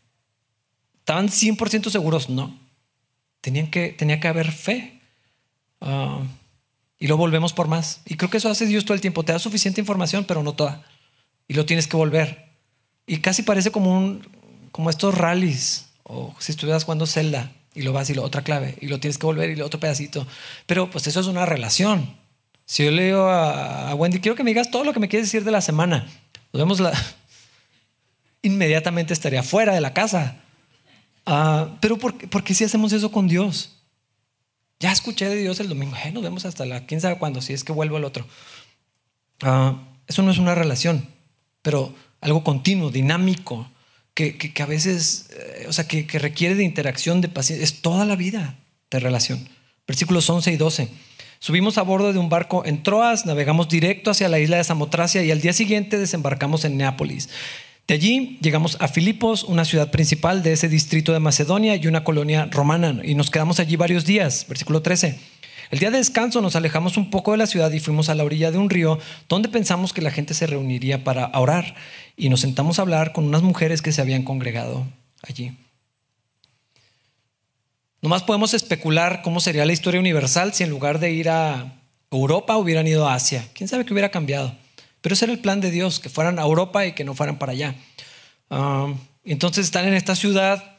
¿Estaban 100% seguros? No. Tenían que, tenía que haber fe. Ah, y lo volvemos por más. Y creo que eso hace Dios todo el tiempo. Te da suficiente información, pero no toda. Y lo tienes que volver. Y casi parece como, un, como estos rallies. O si estuvieras jugando Zelda y lo vas y lo otra clave. Y lo tienes que volver y lo otro pedacito. Pero pues eso es una relación. Si yo le digo a, Wendy, quiero que me digas todo lo que me quieres decir de la semana. Nos vemos la... Inmediatamente estaría fuera de la casa. Ah, pero ¿por, ¿por qué si hacemos eso con Dios? Ya escuché de Dios el domingo, nos vemos hasta la quién sabe cuándo, si es que vuelvo al otro. Ah, eso no es una relación, pero algo continuo, dinámico, que, que, a veces, eh, o sea, que, que, requiere de interacción, de paciencia, es toda la vida de relación. Versículos 11 y 12. Subimos a bordo de un barco en Troas, navegamos directo hacia la isla de Samotracia y al día siguiente desembarcamos en Neápolis. De allí llegamos a Filipos, una ciudad principal de ese distrito de Macedonia y una colonia romana, y nos quedamos allí varios días. Versículo 13. El día de descanso nos alejamos un poco de la ciudad y fuimos a la orilla de un río donde pensamos que la gente se reuniría para orar y nos sentamos a hablar con unas mujeres que se habían congregado allí. Nomás podemos especular cómo sería la historia universal si en lugar de ir a Europa hubieran ido a Asia. ¿Quién sabe qué hubiera cambiado? Pero ese era el plan de Dios, que fueran a Europa y que no fueran para allá. Um, entonces están en esta ciudad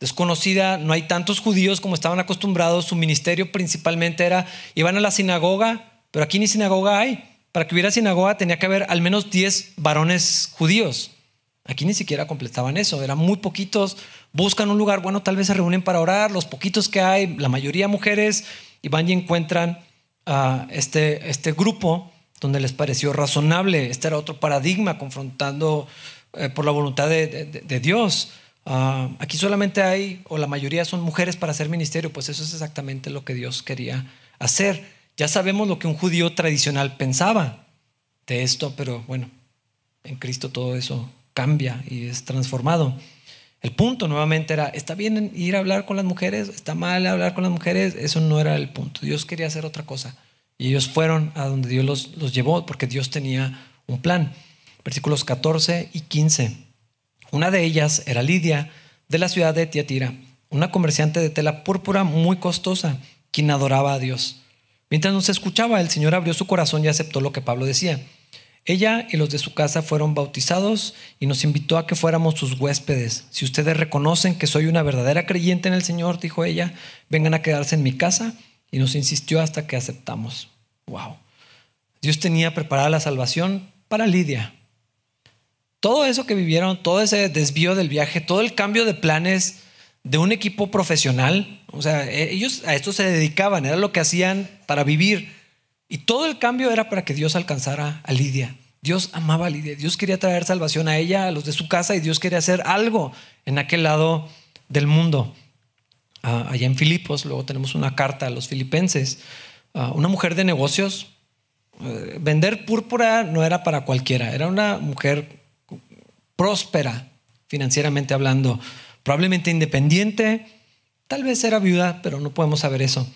desconocida, no hay tantos judíos como estaban acostumbrados, su ministerio principalmente era, iban a la sinagoga, pero aquí ni sinagoga hay. Para que hubiera sinagoga tenía que haber al menos 10 varones judíos. Aquí ni siquiera completaban eso, eran muy poquitos, buscan un lugar, bueno, tal vez se reúnen para orar, los poquitos que hay, la mayoría mujeres, y van y encuentran a este, este grupo donde les pareció razonable. Este era otro paradigma confrontando eh, por la voluntad de, Dios. Ah, aquí solamente hay, o la mayoría son mujeres para hacer ministerio, pues eso es exactamente lo que Dios quería hacer. Ya sabemos lo que un judío tradicional pensaba de esto, pero bueno, en Cristo todo eso cambia y es transformado. El punto nuevamente era, ¿está bien ir a hablar con las mujeres? ¿Está mal hablar con las mujeres? Eso no era el punto. Dios quería hacer otra cosa. Y ellos fueron a donde Dios los, llevó porque Dios tenía un plan. Versículos 14 y 15. Una de ellas era Lidia, de la ciudad de Tiatira, una comerciante de tela púrpura muy costosa, quien adoraba a Dios. Mientras nos escuchaba, el Señor abrió su corazón y aceptó lo que Pablo decía. Ella y los de su casa fueron bautizados y nos invitó a que fuéramos sus huéspedes. Si ustedes reconocen que soy una verdadera creyente en el Señor, dijo ella, vengan a quedarse en mi casa y nos insistió hasta que aceptamos. Wow. Dios tenía preparada la salvación para Lidia. Todo eso que vivieron, todo ese desvío del viaje, todo el cambio de planes de un equipo profesional, o sea, e-, ellos a esto se dedicaban, era lo que hacían para vivir. Y todo el cambio era para que Dios alcanzara a Lidia. Dios amaba a Lidia, Dios quería traer salvación a ella, a los de su casa, y Dios quería hacer algo en aquel lado del mundo allá en Filipos, luego tenemos una carta a los filipenses, una mujer de negocios. Eh, vender púrpura no era para cualquiera, era una mujer próspera financieramente hablando, probablemente independiente, tal vez era viuda, pero no podemos saber eso.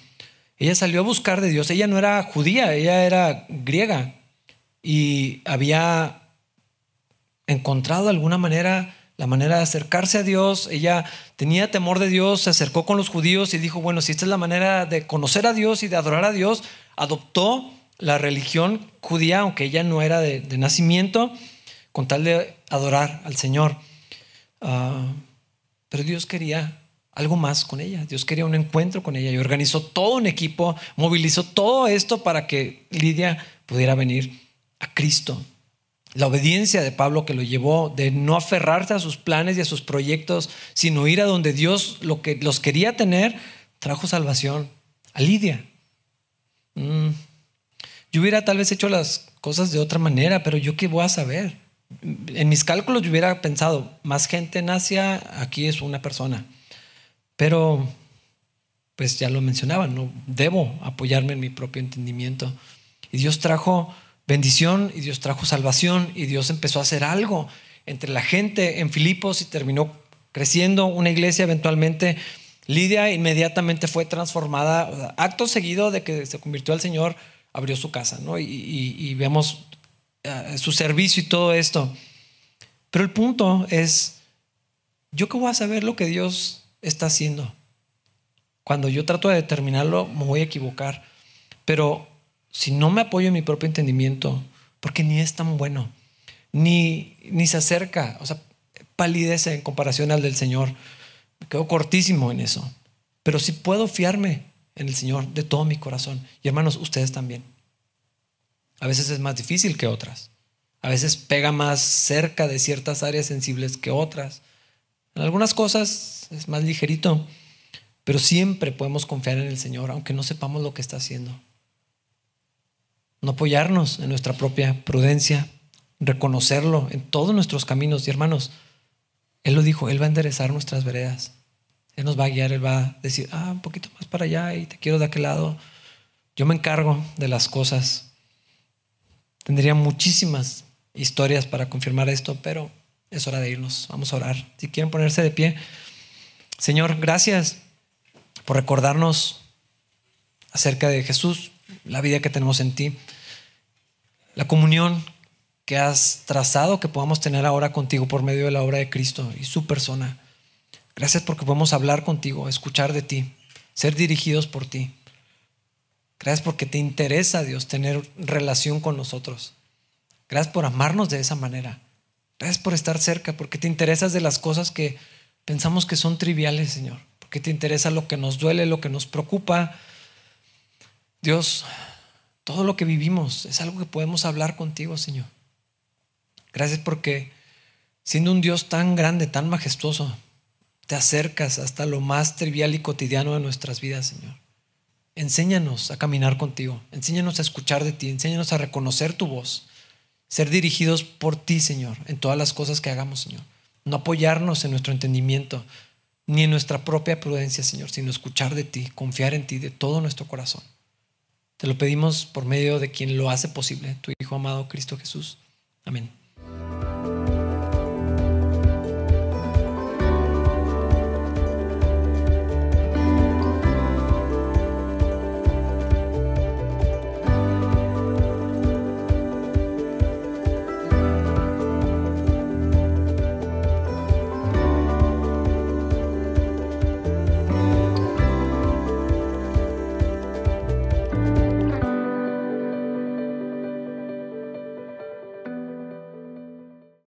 Ella salió a buscar de Dios, ella no era judía, ella era griega y había encontrado de alguna manera la manera de acercarse a Dios. Ella tenía temor de Dios, se acercó con los judíos y dijo, bueno, si esta es la manera de conocer a Dios y de adorar a Dios, adoptó la religión judía, aunque ella no era de, nacimiento, con tal de adorar al Señor. Ah, pero Dios quería algo más con ella. Dios quería un encuentro con ella y organizó todo un equipo, movilizó todo esto para que Lidia pudiera venir a Cristo. La obediencia de Pablo que lo llevó de no aferrarse a sus planes y a sus proyectos, sino ir a donde Dios lo que los quería tener, trajo salvación a Lidia. Mm. Yo hubiera tal vez hecho las cosas de otra manera, pero yo qué voy a saber. En mis cálculos yo hubiera pensado, más gente en Asia, aquí es una persona. Pero pues ya lo mencionaba, no debo apoyarme en mi propio entendimiento. Y Dios trajo bendición y Dios trajo salvación y Dios empezó a hacer algo entre la gente en Filipos y terminó creciendo una iglesia eventualmente. Lidia inmediatamente fue transformada, acto seguido de que se convirtió al Señor, abrió su casa, ¿no? Y, vemos eh, su servicio y todo esto. Pero el punto es, ¿yo qué voy a saber lo que Dios está haciendo? Cuando yo trato de determinarlo, me voy a equivocar. Pero si no me apoyo en mi propio entendimiento, porque ni es tan bueno, ni, ni se acerca, o sea, palidece en comparación al del Señor. Me quedo cortísimo en eso. Pero si puedo fiarme en el Señor de todo mi corazón. Y hermanos, ustedes también. A veces es más difícil que otras. A veces pega más cerca de ciertas áreas sensibles que otras. En algunas cosas es más ligerito, pero siempre podemos confiar en el Señor, aunque no sepamos lo que está haciendo no apoyarnos en nuestra propia prudencia, reconocerlo en todos nuestros caminos. Y hermanos, Él lo dijo, Él va a enderezar nuestras veredas. Él nos va a guiar, Él va a decir, ah, un poquito más para allá y te quiero de aquel lado. Yo me encargo de las cosas. Tendría muchísimas historias para confirmar esto, pero es hora de irnos. Vamos a orar. Si quieren ponerse de pie. Señor, gracias por recordarnos acerca de Jesús la vida que tenemos en ti, la comunión que has trazado que podamos tener ahora contigo por medio de la obra de Cristo y su persona. Gracias porque podemos hablar contigo, escuchar de ti, ser dirigidos por ti. Gracias porque te interesa, Dios, tener relación con nosotros. Gracias por amarnos de esa manera. Gracias por estar cerca, porque te interesas de las cosas que pensamos que son triviales, Señor. Porque te interesa lo que nos duele, lo que nos preocupa, Dios, todo lo que vivimos es algo que podemos hablar contigo, Señor. Gracias porque siendo un Dios tan grande, tan majestuoso, te acercas hasta lo más trivial y cotidiano de nuestras vidas, Señor. Enséñanos a caminar contigo, enséñanos a escuchar de ti, enséñanos a reconocer tu voz, ser dirigidos por ti, Señor, en todas las cosas que hagamos, Señor. No apoyarnos en nuestro entendimiento, ni en nuestra propia prudencia, Señor, sino escuchar de ti, confiar en ti de todo nuestro corazón. Te lo pedimos por medio de quien lo hace posible, tu Hijo amado Cristo Jesús. Amén.